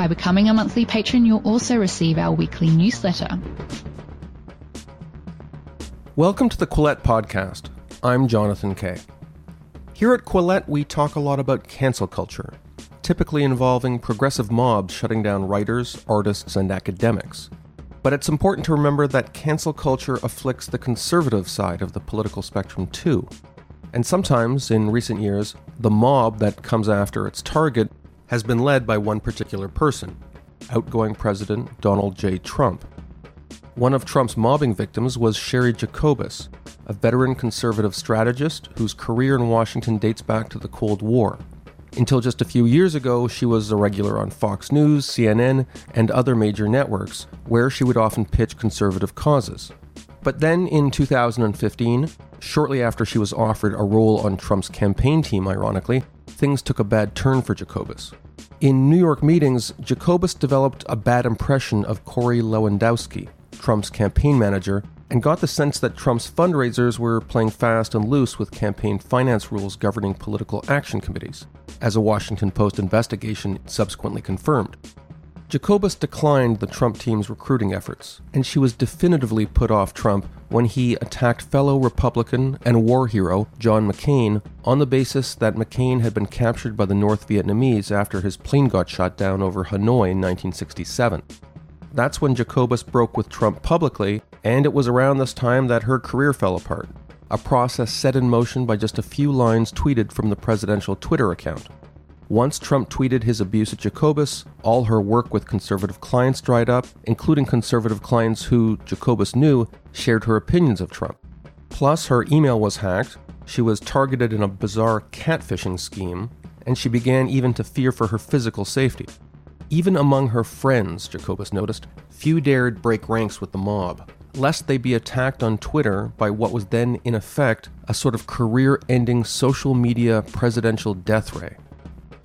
By becoming a monthly patron, you'll also receive our weekly newsletter. Welcome to the Quillette Podcast. I'm Jonathan Kay. Here at Quillette, we talk a lot about cancel culture, typically involving progressive mobs shutting down writers, artists, and academics. But it's important to remember that cancel culture afflicts the conservative side of the political spectrum too. And sometimes, in recent years, the mob that comes after its target has been led by one particular person outgoing President Donald J. Trump. One of Trump's mobbing victims was Cheri Jacobus, a veteran conservative strategist whose career in Washington dates back to the Cold War. Until just a few years ago, she was a regular on Fox News, CNN, and other major networks, where she would often pitch conservative causes. But then in 2015, shortly after she was offered a role on Trump's campaign team, ironically, things took a bad turn for Jacobus. In New York meetings, Jacobus developed a bad impression of Corey Lewandowski, Trump's campaign manager, and got the sense that Trump's fundraisers were playing fast and loose with campaign finance rules governing political action committees, as a Washington Post investigation subsequently confirmed. Jacobus declined the Trump team's recruiting efforts, and she was definitively put off Trump when he attacked fellow Republican and war hero John McCain on the basis that McCain had been captured by the North Vietnamese after his plane got shot down over Hanoi in 1967. That's when Jacobus broke with Trump publicly, and it was around this time that her career fell apart, a process set in motion by just a few lines tweeted from the presidential Twitter account. Once Trump tweeted his abuse at Jacobus, all her work with conservative clients dried up, including conservative clients who, Jacobus knew, shared her opinions of Trump. Plus, her email was hacked, she was targeted in a bizarre catfishing scheme, and she began even to fear for her physical safety. Even among her friends, Jacobus noticed, few dared break ranks with the mob, lest they be attacked on Twitter by what was then, in effect, a sort of career ending social media presidential death ray.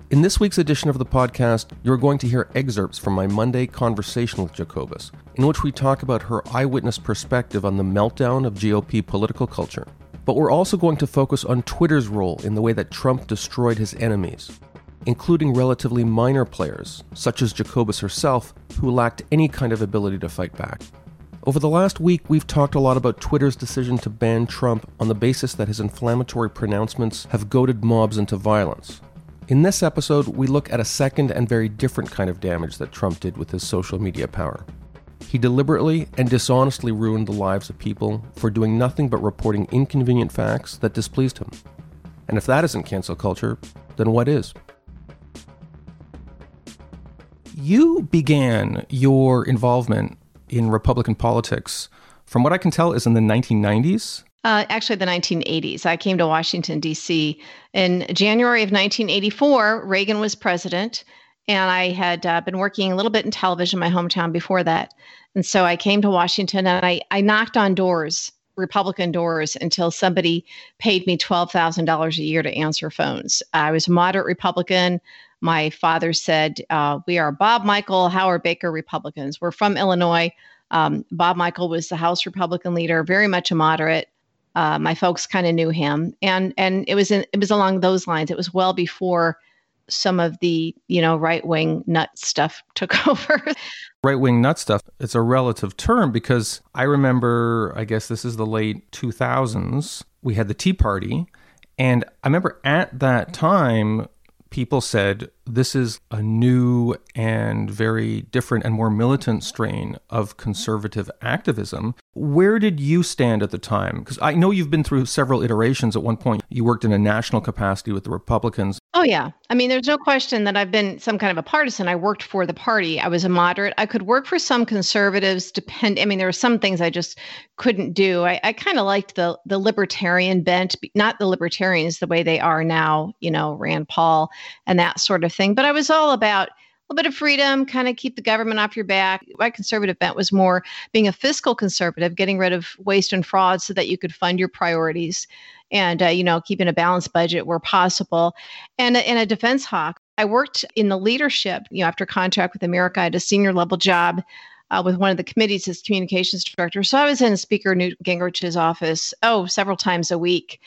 In this week's edition of the podcast, you're going to hear excerpts from my Monday conversation with Jacobus, in which we talk about her eyewitness perspective on the meltdown of GOP political culture. But we're also going to focus on Twitter's role in the way that Trump destroyed his enemies, including relatively minor players, such as Jacobus herself, who lacked any kind of ability to fight back. Over the last week, we've talked a lot about Twitter's decision to ban Trump on the basis that his inflammatory pronouncements have goaded mobs into violence, in this episode, we look at a second and very different kind of damage that Trump did with his social media power. He deliberately and dishonestly ruined the lives of people for doing nothing but reporting inconvenient facts that displeased him. And if that isn't cancel culture, then what is? You began your involvement in Republican politics, from what I can tell, is in the 1990s. Uh, actually, the 1980s. I came to Washington, D.C. in January of 1984. Reagan was president, and I had uh, been working a little bit in television, my hometown, before that. And so I came to Washington and I, I knocked on doors, Republican doors, until somebody paid me $12,000 a year to answer phones. I was a moderate Republican. My father said, uh, We are Bob Michel, Howard Baker Republicans. We're from Illinois. Um, Bob Michel was the House Republican leader, very much a moderate. Uh, my folks kind of knew him, and and it was in, it was along those lines. It was well before some of the you know right wing nut stuff took over. right wing nut stuff. It's a relative term because I remember. I guess this is the late two thousands. We had the Tea Party, and I remember at that time people said this is a new and very different and more militant strain of conservative activism. Where did you stand at the time? Because I know you've been through several iterations. At one point, you worked in a national capacity with the Republicans. Oh, yeah. I mean, there's no question that I've been some kind of a partisan. I worked for the party. I was a moderate. I could work for some conservatives, depend. I mean, there were some things I just couldn't do. I, I kind of liked the the libertarian bent, not the libertarians the way they are now, you know, Rand Paul and that sort of thing. But I was all about little bit of freedom, kind of keep the government off your back. My conservative bent was more being a fiscal conservative, getting rid of waste and fraud so that you could fund your priorities and, uh, you know, keeping a balanced budget where possible. And, and a defense hawk. I worked in the leadership, you know, after contract with America, I had a senior level job uh, with one of the committees as communications director. So I was in Speaker Newt Gingrich's office, oh, several times a week.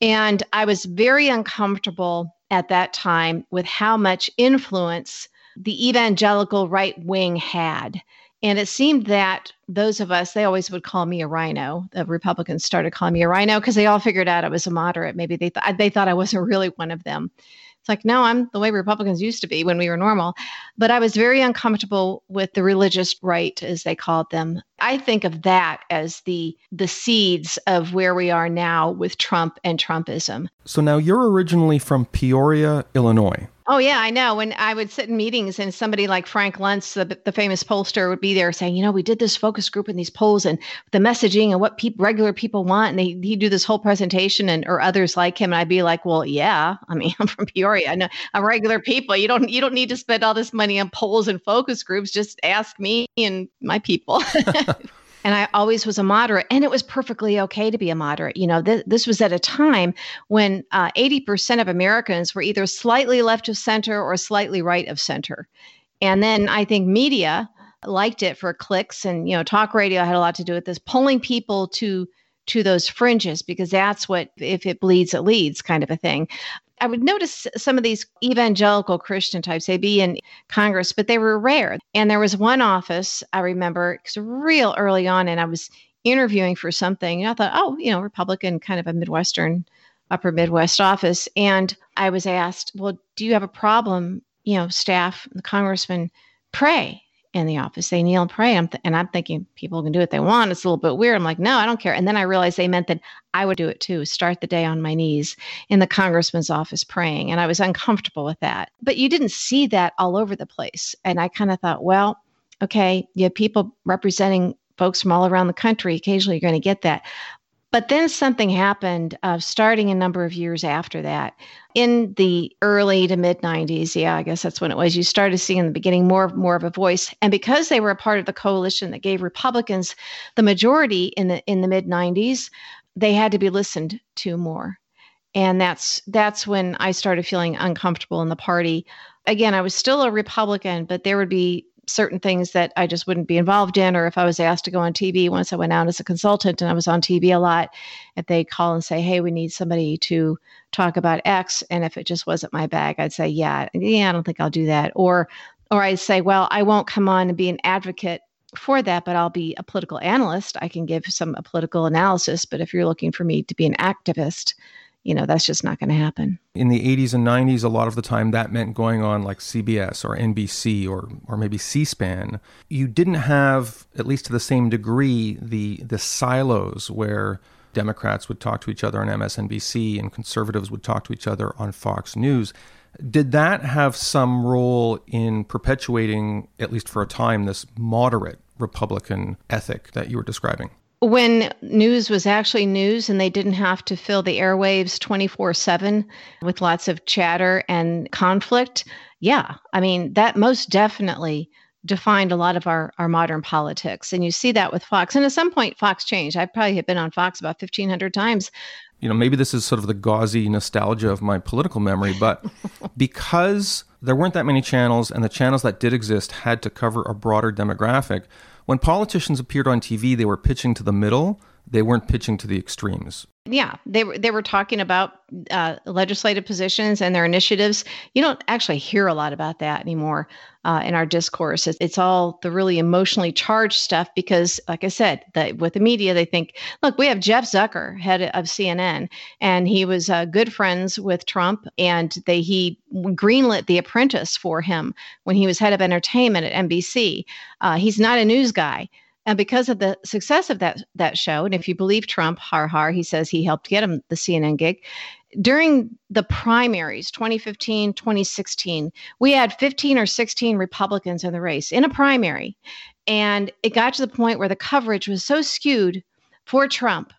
And I was very uncomfortable at that time with how much influence the evangelical right wing had. And it seemed that those of us, they always would call me a rhino. The Republicans started calling me a rhino because they all figured out I was a moderate. Maybe they, th- they thought I wasn't really one of them. It's like, no, I'm the way Republicans used to be when we were normal. But I was very uncomfortable with the religious right, as they called them. I think of that as the the seeds of where we are now with Trump and Trumpism. So now you're originally from Peoria, Illinois. Oh yeah, I know. When I would sit in meetings and somebody like Frank Luntz, the, the famous pollster, would be there saying, you know, we did this focus group in these polls and the messaging and what pe- regular people want, and they, he'd do this whole presentation, and or others like him, and I'd be like, well, yeah, I mean, I'm from Peoria, I know I'm regular people. You don't you don't need to spend all this money on polls and focus groups. Just ask me and my people. and I always was a moderate, and it was perfectly okay to be a moderate. You know, th- this was at a time when uh, 80% of Americans were either slightly left of center or slightly right of center. And then I think media liked it for clicks, and you know, talk radio had a lot to do with this, pulling people to to those fringes because that's what if it bleeds it leads kind of a thing I would notice some of these evangelical Christian types, they'd be in Congress, but they were rare. And there was one office I remember, because real early on, and I was interviewing for something, and I thought, oh, you know, Republican, kind of a Midwestern, upper Midwest office. And I was asked, well, do you have a problem, you know, staff, the congressman, pray? In the office. They kneel and pray. I'm th- and I'm thinking people can do what they want. It's a little bit weird. I'm like, no, I don't care. And then I realized they meant that I would do it too. Start the day on my knees in the congressman's office praying. And I was uncomfortable with that. But you didn't see that all over the place. And I kind of thought, well, okay, you have people representing folks from all around the country. Occasionally you're going to get that. But then something happened uh, starting a number of years after that. In the early to mid 90s, yeah, I guess that's when it was, you started seeing in the beginning more, more of a voice. And because they were a part of the coalition that gave Republicans the majority in the, in the mid 90s, they had to be listened to more. And that's that's when I started feeling uncomfortable in the party. Again, I was still a Republican, but there would be certain things that I just wouldn't be involved in, or if I was asked to go on TV once I went out as a consultant and I was on TV a lot, if they call and say, "Hey, we need somebody to talk about X," and if it just wasn't my bag, I'd say, "Yeah, yeah, I don't think I'll do that," or or I'd say, "Well, I won't come on and be an advocate." For that, but I'll be a political analyst. I can give some a political analysis. But if you're looking for me to be an activist, you know, that's just not going to happen. In the 80s and 90s, a lot of the time that meant going on like CBS or NBC or, or maybe C SPAN. You didn't have, at least to the same degree, the, the silos where Democrats would talk to each other on MSNBC and conservatives would talk to each other on Fox News. Did that have some role in perpetuating, at least for a time, this moderate Republican ethic that you were describing? When news was actually news and they didn't have to fill the airwaves 24 7 with lots of chatter and conflict, yeah, I mean, that most definitely defined a lot of our, our modern politics. And you see that with Fox. And at some point, Fox changed. I probably have been on Fox about 1,500 times. You know, maybe this is sort of the gauzy nostalgia of my political memory, but because there weren't that many channels and the channels that did exist had to cover a broader demographic, when politicians appeared on TV, they were pitching to the middle. They weren't pitching to the extremes. Yeah, they were they were talking about uh, legislative positions and their initiatives. You don't actually hear a lot about that anymore uh, in our discourse. It's, it's, all the really emotionally charged stuff because, like I said, the, with the media, they think, look, we have Jeff Zucker, head of CNN, and he was uh, good friends with Trump, and they he greenlit The Apprentice for him when he was head of entertainment at NBC. Uh, he's not a news guy. And because of the success of that that show, and if you believe Trump, har har, he says he helped get him the CNN gig. During the primaries, 2015, 2016, we had 15 or 16 Republicans in the race in a primary. And it got to the point where the coverage was so skewed for Trump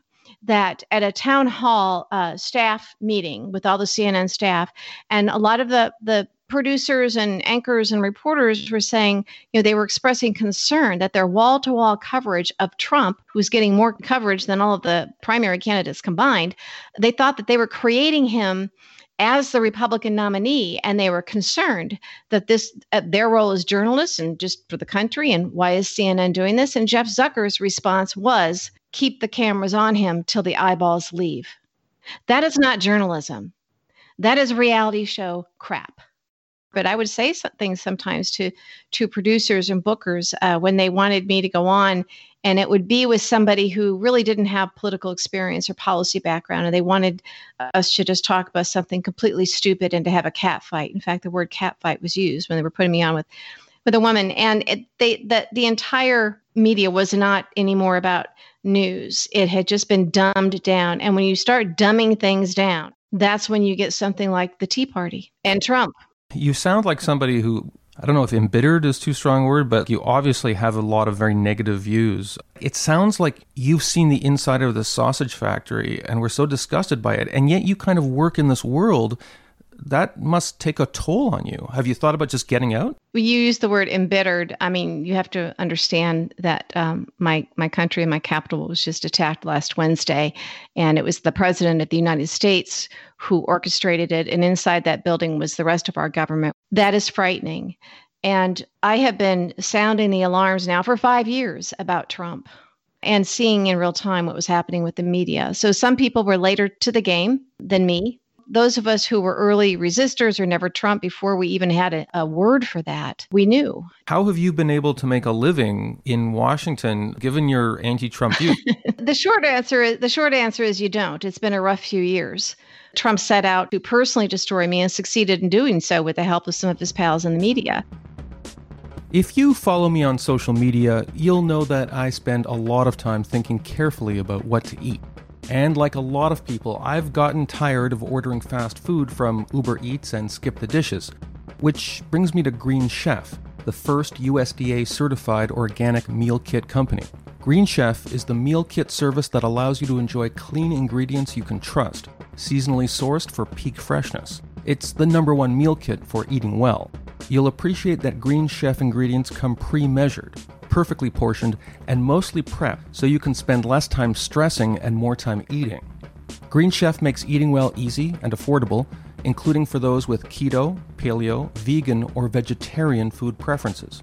that at a town hall uh, staff meeting with all the CNN staff, and a lot of the, the producers and anchors and reporters were saying, you know, they were expressing concern that their wall to wall coverage of Trump, who was getting more coverage than all of the primary candidates combined, they thought that they were creating him as the Republican nominee, and they were concerned that this uh, their role as journalists and just for the country, and why is CNN doing this? And Jeff Zucker's response was, "Keep the cameras on him till the eyeballs leave." That is not journalism. That is reality show crap. But I would say something sometimes to to producers and bookers uh, when they wanted me to go on and it would be with somebody who really didn't have political experience or policy background and they wanted us to just talk about something completely stupid and to have a cat fight. In fact the word cat fight was used when they were putting me on with with a woman and it, they the, the entire media was not anymore about news. It had just been dumbed down and when you start dumbing things down that's when you get something like the tea party and trump you sound like somebody who I don't know if embittered is too strong a word, but you obviously have a lot of very negative views. It sounds like you've seen the inside of the sausage factory and were so disgusted by it, and yet you kind of work in this world. That must take a toll on you. Have you thought about just getting out? Well, you use the word embittered. I mean, you have to understand that um, my my country and my capital was just attacked last Wednesday, and it was the president of the United States who orchestrated it, and inside that building was the rest of our government. That is frightening. And I have been sounding the alarms now for five years about Trump and seeing in real time what was happening with the media. So some people were later to the game than me. Those of us who were early resistors or never Trump before we even had a, a, word for that, we knew. How have you been able to make a living in Washington given your anti-Trump view? the short answer is the short answer is you don't. It's been a rough few years. Trump set out to personally destroy me and succeeded in doing so with the help of some of his pals in the media. If you follow me on social media, you'll know that I spend a lot of time thinking carefully about what to eat. And like a lot of people, I've gotten tired of ordering fast food from Uber Eats and Skip the Dishes. Which brings me to Green Chef, the first USDA certified organic meal kit company. Green Chef is the meal kit service that allows you to enjoy clean ingredients you can trust, seasonally sourced for peak freshness. It's the number one meal kit for eating well. You'll appreciate that Green Chef ingredients come pre measured, perfectly portioned, and mostly prepped so you can spend less time stressing and more time eating. Green Chef makes eating well easy and affordable, including for those with keto, paleo, vegan, or vegetarian food preferences.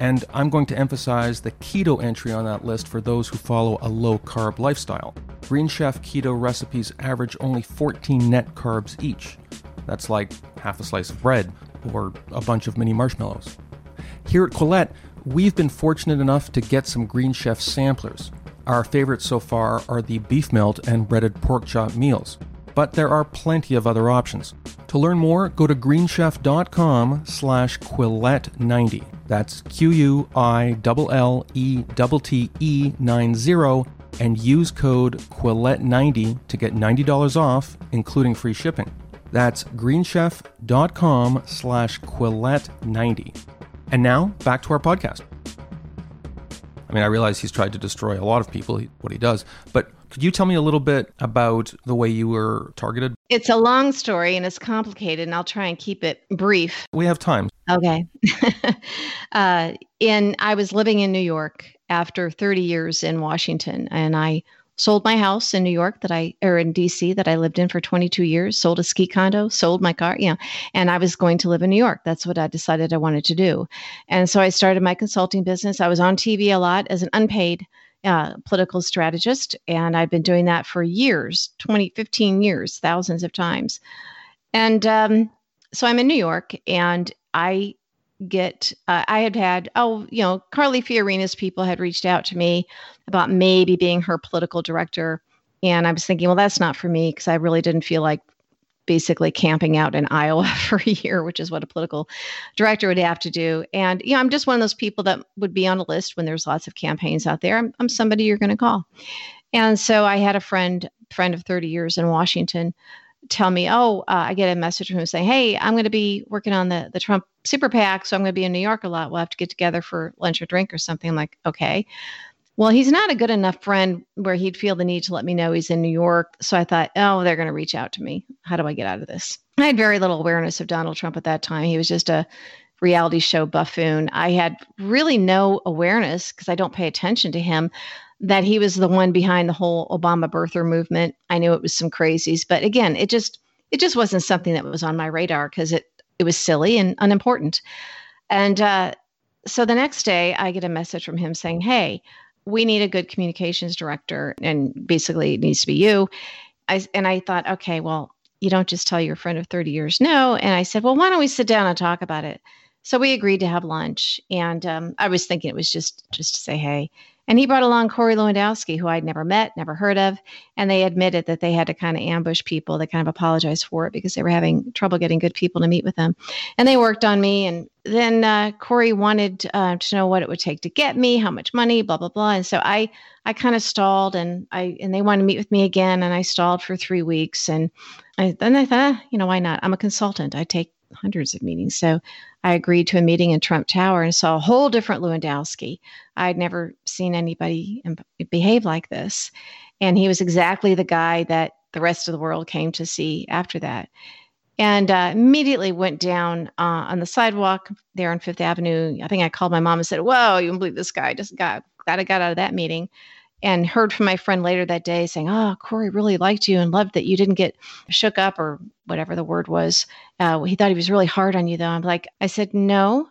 And I'm going to emphasize the keto entry on that list for those who follow a low carb lifestyle. Green Chef keto recipes average only 14 net carbs each. That's like half a slice of bread or a bunch of mini marshmallows. Here at Quillette, we've been fortunate enough to get some Green Chef samplers. Our favorites so far are the beef melt and breaded pork chop meals, but there are plenty of other options. To learn more, go to greenchef.com slash quillette90. That's Q-U-I-L-L-E-T-T-E 90 and use code quillette90 to get $90 off, including free shipping. That's greenchef.com slash quillette90. And now, back to our podcast. I mean, I realize he's tried to destroy a lot of people, what he does, but could you tell me a little bit about the way you were targeted? It's a long story and it's complicated, and I'll try and keep it brief. We have time. Okay. uh, in I was living in New York after 30 years in Washington, and I sold my house in New York that I or in DC that I lived in for 22 years, sold a ski condo, sold my car, yeah, and I was going to live in New York. That's what I decided I wanted to do. And so I started my consulting business. I was on TV a lot as an unpaid uh, political strategist, and I've been doing that for years 20, 15 years, thousands of times. And um, so I'm in New York, and I get uh, i had had oh you know carly fiorina's people had reached out to me about maybe being her political director. And i was thinking well that's not for me because i really didn't feel like basically camping out in iowa for a year which is what a political director would have to do. And you know i'm just one of those people that would be on a list when there's lots of campaigns out there. I'm, I'm somebody you're going to call. And so i had a friend friend of 30 years in washington tell me, oh, uh, I get a message from him saying, hey, I'm going to be working on the, the Trump super PAC, so I'm going to be in New York a lot. We'll have to get together for lunch or drink or something. I'm like, okay. Well, he's not a good enough friend where he'd feel the need to let me know he's in New York. So I thought, oh, they're going to reach out to me. How do I get out of this? I had very little awareness of Donald Trump at that time. He was just a reality show buffoon. I had really no awareness because I don't pay attention to him that he was the one behind the whole Obama birther movement. I knew it was some crazies, but again, it just it just wasn't something that was on my radar because it it was silly and unimportant. And uh, so the next day, I get a message from him saying, "Hey, we need a good communications director, and basically it needs to be you." I and I thought, okay, well, you don't just tell your friend of 30 years no. And I said, well, why don't we sit down and talk about it? So we agreed to have lunch, and um, I was thinking it was just just to say hey. And he brought along Corey Lewandowski, who I'd never met, never heard of. And they admitted that they had to kind of ambush people. They kind of apologized for it because they were having trouble getting good people to meet with them. And they worked on me. And then uh, Corey wanted uh, to know what it would take to get me, how much money, blah blah blah. And so I I kind of stalled, and I and they wanted to meet with me again, and I stalled for three weeks. And I, then I thought, ah, you know, why not? I'm a consultant. I take hundreds of meetings. So I agreed to a meeting in Trump Tower and saw a whole different Lewandowski. I'd never seen anybody behave like this. And he was exactly the guy that the rest of the world came to see after that. And uh, immediately went down uh, on the sidewalk there on Fifth Avenue. I think I called my mom and said, Whoa, you can believe this guy just got, glad I got out of that meeting and heard from my friend later that day saying, "Oh, Corey really liked you and loved that you didn't get shook up or whatever the word was. Uh, he thought he was really hard on you, though." I'm like, I said, "No,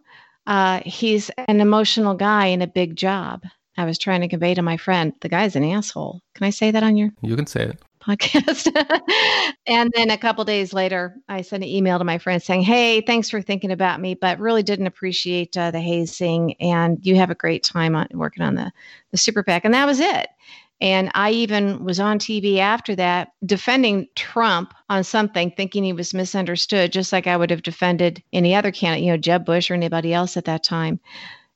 uh, he's an emotional guy in a big job." I was trying to convey to my friend, the guy's an asshole. Can I say that on your? You can say it podcast. and then a couple days later, I sent an email to my friend saying, Hey, thanks for thinking about me, but really didn't appreciate uh, the hazing. And you have a great time on working on the, the super PAC. And that was it. And I even was on TV after that defending Trump on something, thinking he was misunderstood, just like I would have defended any other candidate, you know, Jeb Bush or anybody else at that time.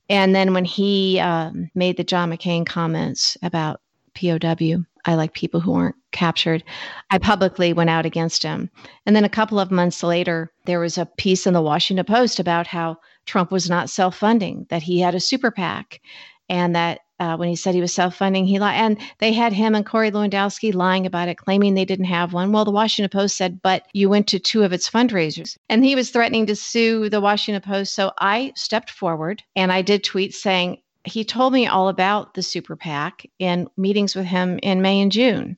And then when he um, made the John McCain comments about POW, I like people who aren't captured. I publicly went out against him. And then a couple of months later, there was a piece in the Washington Post about how Trump was not self funding, that he had a super PAC, and that uh, when he said he was self funding, he lied. And they had him and Corey Lewandowski lying about it, claiming they didn't have one. Well, the Washington Post said, but you went to two of its fundraisers. And he was threatening to sue the Washington Post. So I stepped forward and I did tweet saying, he told me all about the super PAC in meetings with him in May and June.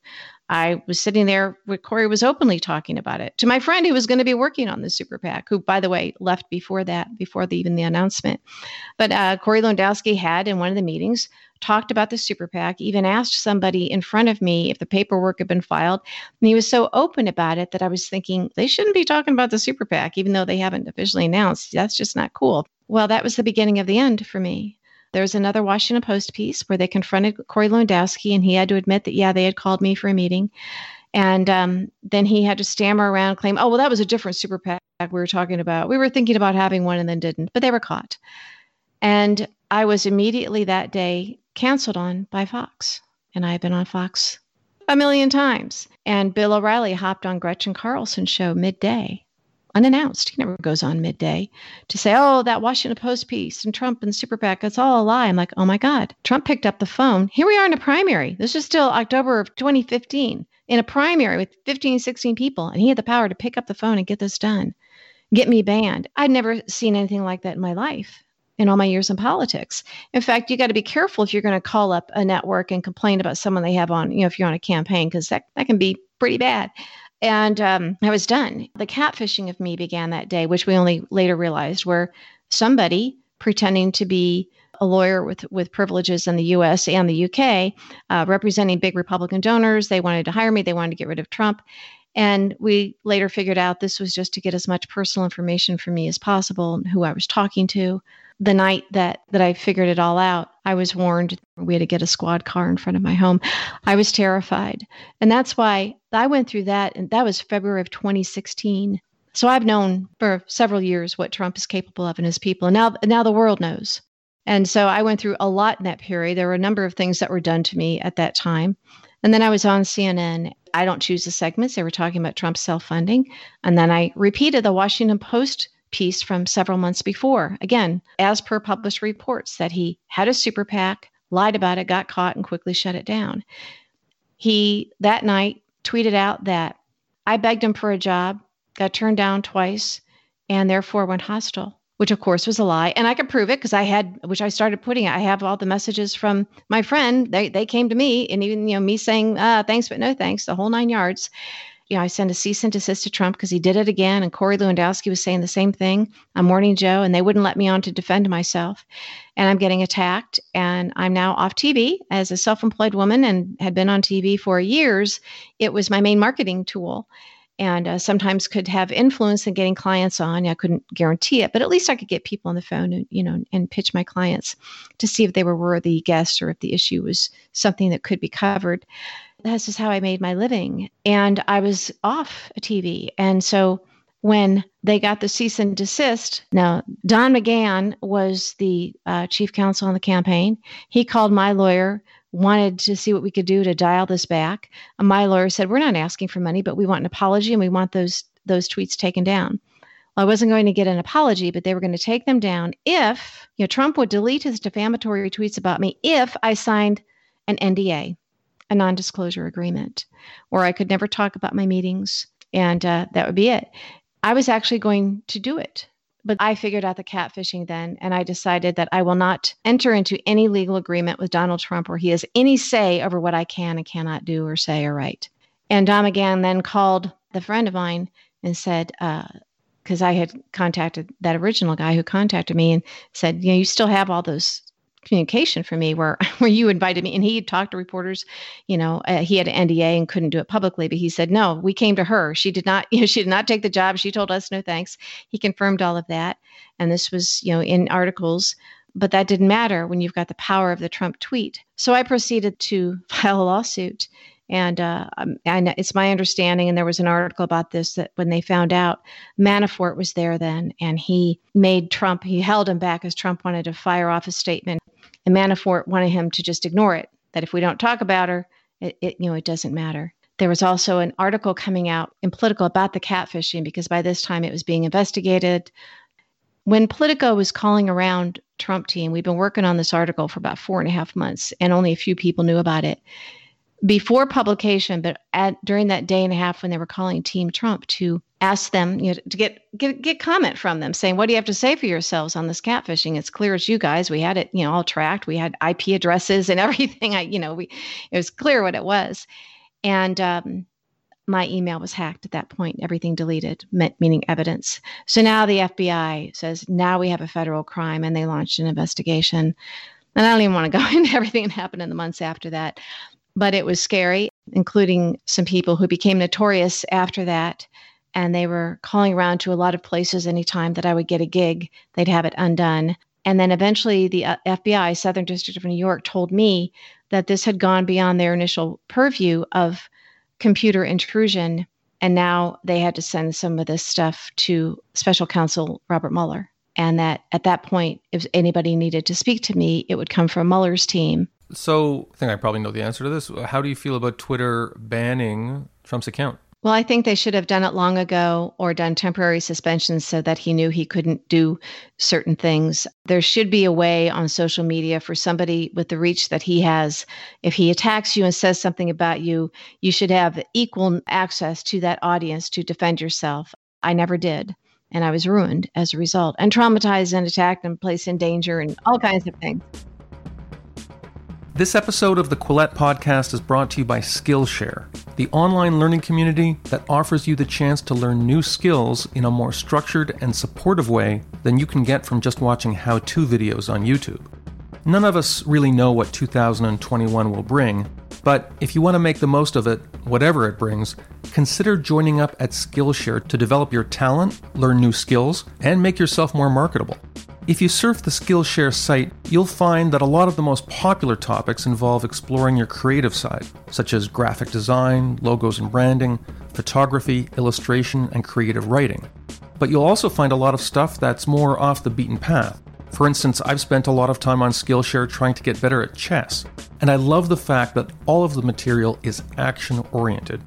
I was sitting there where Corey was openly talking about it to my friend who was going to be working on the super PAC, who, by the way, left before that, before the, even the announcement. But uh, Corey Lewandowski had in one of the meetings talked about the super PAC, even asked somebody in front of me if the paperwork had been filed. And he was so open about it that I was thinking they shouldn't be talking about the super PAC, even though they haven't officially announced. That's just not cool. Well, that was the beginning of the end for me. There was another Washington Post piece where they confronted Corey Lewandowski, and he had to admit that, yeah, they had called me for a meeting. And um, then he had to stammer around, claim, oh, well, that was a different super PAC we were talking about. We were thinking about having one and then didn't, but they were caught. And I was immediately that day canceled on by Fox. And I have been on Fox a million times. And Bill O'Reilly hopped on Gretchen Carlson's show midday unannounced. He never goes on midday to say, oh, that Washington Post piece and Trump and Super PAC, it's all a lie. I'm like, oh my God. Trump picked up the phone. Here we are in a primary. This is still October of 2015 in a primary with 15, 16 people. And he had the power to pick up the phone and get this done, get me banned. I'd never seen anything like that in my life in all my years in politics. In fact, you got to be careful if you're going to call up a network and complain about someone they have on, you know, if you're on a campaign, because that, that can be pretty bad. And um, I was done. The catfishing of me began that day, which we only later realized were somebody pretending to be a lawyer with, with privileges in the US and the UK, uh, representing big Republican donors. They wanted to hire me, they wanted to get rid of Trump. And we later figured out this was just to get as much personal information from me as possible and who I was talking to the night that that I figured it all out, I was warned we had to get a squad car in front of my home. I was terrified. And that's why I went through that and that was February of 2016. So I've known for several years what Trump is capable of and his people. And now now the world knows. And so I went through a lot in that period. There were a number of things that were done to me at that time. And then I was on CNN. I don't choose the segments. They were talking about Trump's self funding. And then I repeated the Washington Post piece from several months before. Again, as per published reports, that he had a super PAC, lied about it, got caught, and quickly shut it down. He that night tweeted out that I begged him for a job, got turned down twice, and therefore went hostile which of course was a lie. And I could prove it because I had, which I started putting, I have all the messages from my friend. They, they came to me and even, you know, me saying, uh, thanks, but no thanks, the whole nine yards. You know, I sent a cease and desist to Trump because he did it again. And Corey Lewandowski was saying the same thing on Morning Joe, and they wouldn't let me on to defend myself. And I'm getting attacked. And I'm now off TV as a self employed woman and had been on TV for years. It was my main marketing tool and uh, sometimes could have influence in getting clients on. I couldn't guarantee it, but at least I could get people on the phone and you know and pitch my clients to see if they were worthy guests or if the issue was something that could be covered. That's just how I made my living, and I was off a TV, and so when they got the cease and desist. Now, Don McGahn was the uh, chief counsel on the campaign. He called my lawyer, wanted to see what we could do to dial this back. My lawyer said, "We're not asking for money, but we want an apology and we want those those tweets taken down." Well, I wasn't going to get an apology, but they were going to take them down if you know Trump would delete his defamatory tweets about me if I signed an NDA, a non-disclosure agreement, where I could never talk about my meetings, and uh, that would be it. I was actually going to do it. But I figured out the catfishing then, and I decided that I will not enter into any legal agreement with Donald Trump where he has any say over what I can and cannot do or say or write. And Don McGahn then called the friend of mine and said, because uh, I had contacted that original guy who contacted me and said, you know, you still have all those communication for me where where you invited me and he talked to reporters you know uh, he had an nda and couldn't do it publicly but he said no we came to her. She did not you know she did not take the job. She told us no thanks. He confirmed all of that and this was you know in articles but that didn't matter when you've got the power of the trump tweet. So i proceeded to file a lawsuit and, uh, and um, it's my understanding, and there was an article about this that when they found out, Manafort was there then, and he made Trump, he held him back as Trump wanted to fire off a statement and Manafort wanted him to just ignore it, that if we don't talk about her, it, it, you know, it doesn't matter. There was also an article coming out in Politico about the catfishing because by this time it was being investigated. When Politico was calling around Trump team, we've been working on this article for about four and a half months, and only a few people knew about it before publication, but at, during that day and a half when they were calling Team Trump to ask them, you know, to get, get get comment from them saying, "What do you have to say for yourselves on this catfishing?" It's clear as you guys. We had it, you know, all tracked. We had IP addresses and everything. I, you know, we it was clear what it was, and um, my email was hacked at that point. Everything deleted, meaning evidence. So now the FBI says now we have a federal crime, and they launched an investigation. And I don't even want to go into everything that happened in the months after that but it was scary, including some people who became notorious after that. And they were calling around to a lot of places anytime that I would get a gig, they'd have it undone. And then eventually, the uh, FBI, Southern District of New York, told me that this had gone beyond their initial purview of computer intrusion. And now they had to send some of this stuff to special counsel Robert Mueller. And that at that point, if anybody needed to speak to me, it would come from Mueller's team. So I think I probably know the answer to this. How do you feel about Twitter banning Trump's account? Well, I think they should have done it long ago or done temporary suspensions so that he knew he couldn't do certain things. There should be a way on social media for somebody with the reach that he has. If he attacks you and says something about you, you should have equal access to that audience to defend yourself. I never did. And I was ruined as a result and traumatized and attacked and placed in danger and all kinds of things. This episode of the Quillette podcast is brought to you by Skillshare, the online learning community that offers you the chance to learn new skills in a more structured and supportive way than you can get from just watching how to videos on YouTube. None of us really know what 2021 will bring, but if you want to make the most of it, whatever it brings, consider joining up at Skillshare to develop your talent, learn new skills, and make yourself more marketable. If you surf the Skillshare site, you'll find that a lot of the most popular topics involve exploring your creative side, such as graphic design, logos and branding, photography, illustration, and creative writing. But you'll also find a lot of stuff that's more off the beaten path. For instance, I've spent a lot of time on Skillshare trying to get better at chess, and I love the fact that all of the material is action oriented.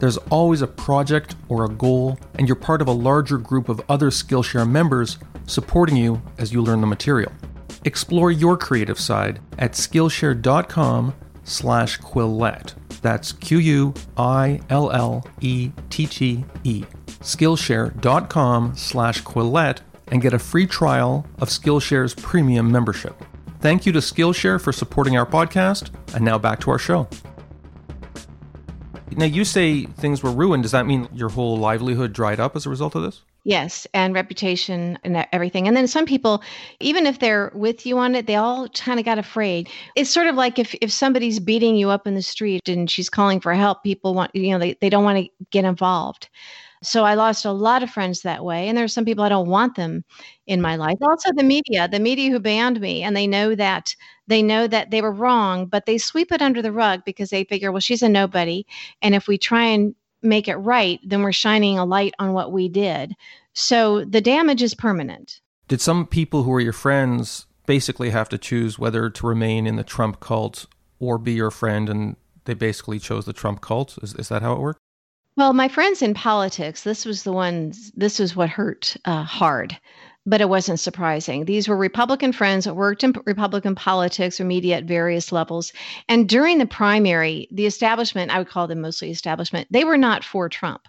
There's always a project or a goal, and you're part of a larger group of other Skillshare members supporting you as you learn the material. Explore your creative side at Skillshare.com slash Quillette. That's Q-U-I-L-L-E-T-T-E. Skillshare.com slash Quillette and get a free trial of Skillshare's premium membership. Thank you to Skillshare for supporting our podcast. And now back to our show. Now, you say things were ruined. Does that mean your whole livelihood dried up as a result of this? Yes, and reputation and everything. And then some people, even if they're with you on it, they all kind of got afraid. It's sort of like if, if somebody's beating you up in the street and she's calling for help, people want, you know, they, they don't want to get involved. So I lost a lot of friends that way. And there's some people I don't want them in my life. Also the media, the media who banned me and they know that they know that they were wrong, but they sweep it under the rug because they figure, well, she's a nobody. And if we try and make it right, then we're shining a light on what we did. So the damage is permanent. Did some people who were your friends basically have to choose whether to remain in the Trump cult or be your friend and they basically chose the Trump cult? Is, is that how it worked? Well, my friends in politics, this was the one, this was what hurt uh, hard, but it wasn't surprising. These were Republican friends that worked in Republican politics or media at various levels. And during the primary, the establishment, I would call them mostly establishment, they were not for Trump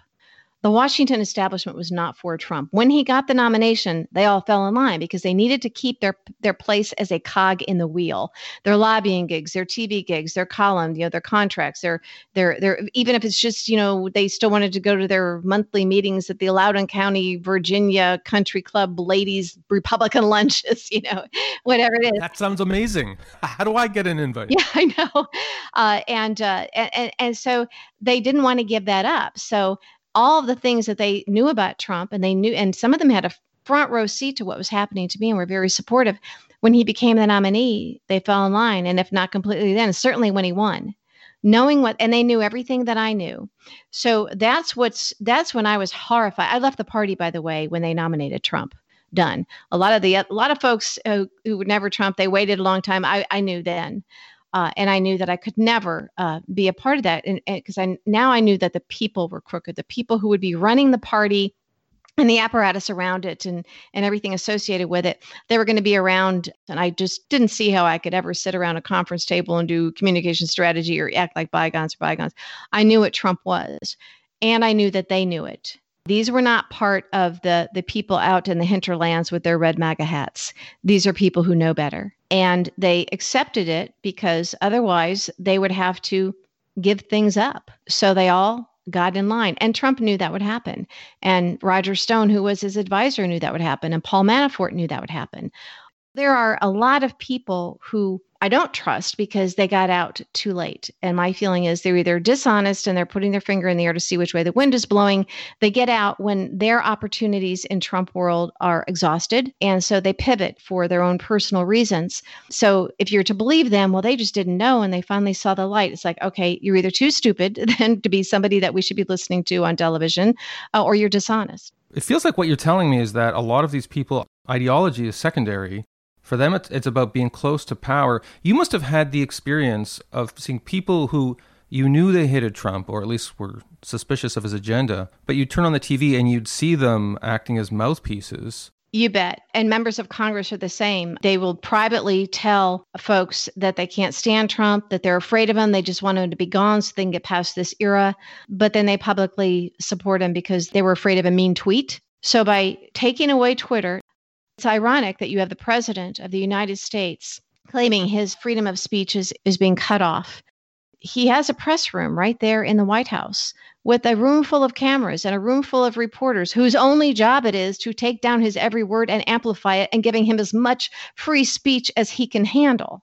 the Washington establishment was not for Trump. When he got the nomination, they all fell in line because they needed to keep their their place as a cog in the wheel. Their lobbying gigs, their TV gigs, their column, you know, their contracts, their their their even if it's just, you know, they still wanted to go to their monthly meetings at the Loudoun County, Virginia Country Club ladies Republican lunches, you know, whatever it is. That sounds amazing. How do I get an invite? Yeah, I know. Uh, and, uh, and and so they didn't want to give that up. So all of the things that they knew about Trump, and they knew, and some of them had a front row seat to what was happening to me and were very supportive. When he became the nominee, they fell in line, and if not completely then, certainly when he won. Knowing what, and they knew everything that I knew. So that's what's, that's when I was horrified. I left the party, by the way, when they nominated Trump done. A lot of the a lot of folks uh, who, who would never Trump, they waited a long time. I, I knew then. Uh, and I knew that I could never uh, be a part of that, and because I now I knew that the people were crooked, the people who would be running the party and the apparatus around it and and everything associated with it they were going to be around and i just didn't see how i could ever sit around a conference table and do communication strategy or act like bygones or bygones. I knew what trump was and i knew that they knew it these were not part of the the people out in the hinterlands with their red maga hats these are people who know better and they accepted it because otherwise they would have to give things up. So they all got in line. And Trump knew that would happen. And Roger Stone, who was his advisor, knew that would happen. And Paul Manafort knew that would happen. There are a lot of people who I don't trust because they got out too late. And my feeling is they're either dishonest and they're putting their finger in the air to see which way the wind is blowing. They get out when their opportunities in Trump world are exhausted. And so they pivot for their own personal reasons. So if you're to believe them, well, they just didn't know and they finally saw the light. It's like, okay, you're either too stupid then to be somebody that we should be listening to on television uh, or you're dishonest. It feels like what you're telling me is that a lot of these people, ideology is secondary for them, it's, it's about being close to power. You must have had the experience of seeing people who you knew they hated Trump, or at least were suspicious of his agenda, but you'd turn on the TV and you'd see them acting as mouthpieces. You bet. And members of Congress are the same. They will privately tell folks that they can't stand Trump, that they're afraid of him, they just want him to be gone so they can get past this era. But then they publicly support him because they were afraid of a mean tweet. So by taking away Twitter, it's ironic that you have the president of the United States claiming his freedom of speech is, is being cut off. He has a press room right there in the White House with a room full of cameras and a room full of reporters whose only job it is to take down his every word and amplify it and giving him as much free speech as he can handle.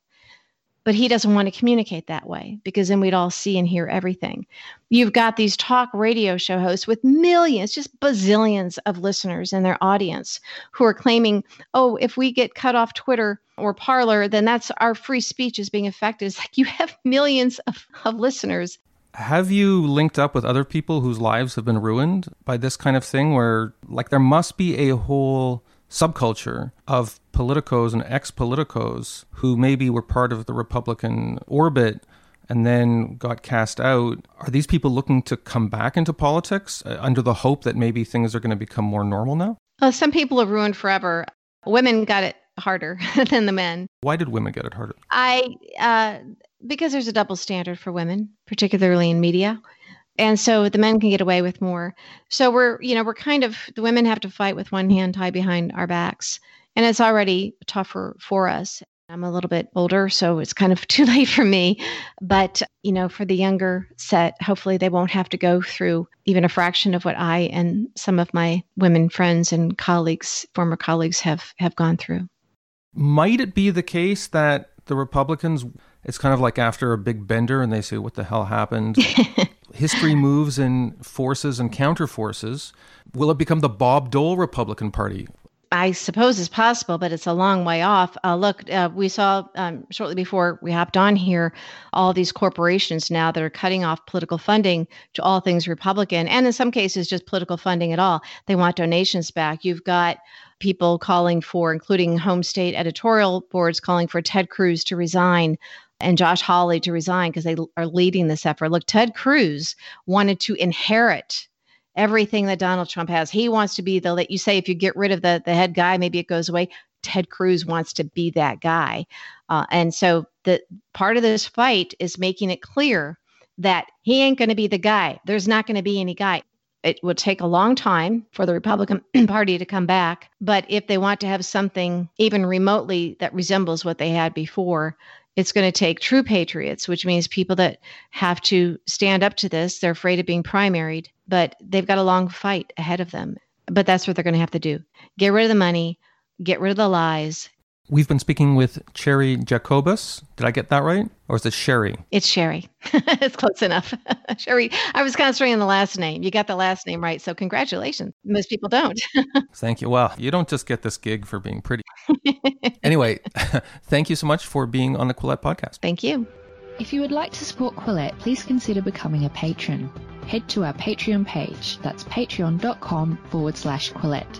But he doesn't want to communicate that way because then we'd all see and hear everything. You've got these talk radio show hosts with millions, just bazillions of listeners in their audience who are claiming, oh, if we get cut off Twitter or Parler, then that's our free speech is being affected. It's like you have millions of, of listeners. Have you linked up with other people whose lives have been ruined by this kind of thing where, like, there must be a whole subculture of politicos and ex politicos who maybe were part of the Republican orbit and then got cast out. Are these people looking to come back into politics uh, under the hope that maybe things are going to become more normal now? Uh, some people are ruined forever. Women got it harder than the men. Why did women get it harder? I, uh, because there's a double standard for women, particularly in media. And so the men can get away with more. So we're, you know, we're kind of, the women have to fight with one hand tied behind our backs. And it's already tougher for us. I'm a little bit older, so it's kind of too late for me. But, you know, for the younger set, hopefully they won't have to go through even a fraction of what I and some of my women friends and colleagues, former colleagues, have, have gone through. Might it be the case that the Republicans, it's kind of like after a big bender and they say, what the hell happened? history moves in forces and counterforces. Will it become the Bob Dole Republican Party? I suppose is possible, but it's a long way off. Uh, look, uh, we saw um, shortly before we hopped on here all these corporations now that are cutting off political funding to all things Republican, and in some cases, just political funding at all. They want donations back. You've got people calling for, including home state editorial boards, calling for Ted Cruz to resign and Josh Hawley to resign because they are leading this effort. Look, Ted Cruz wanted to inherit everything that Donald Trump has. He wants to be the that you say if you get rid of the the head guy, maybe it goes away. Ted Cruz wants to be that guy, uh, and so the part of this fight is making it clear that he ain't going to be the guy. There's not going to be any guy. It would take a long time for the Republican Party to come back, but if they want to have something even remotely that resembles what they had before, it's going to take true patriots, which means people that have to stand up to this. They're afraid of being primaried, but they've got a long fight ahead of them. But that's what they're going to have to do get rid of the money, get rid of the lies, We've been speaking with Cherry Jacobus. Did I get that right? Or is it Sherry? It's Sherry. it's close enough. Sherry, I was concentrating on the last name. You got the last name right. So congratulations. Most people don't. thank you. Well, you don't just get this gig for being pretty. anyway, thank you so much for being on the Quillette podcast. Thank you. If you would like to support Quillette, please consider becoming a patron. Head to our Patreon page. That's patreon.com forward slash Quillette.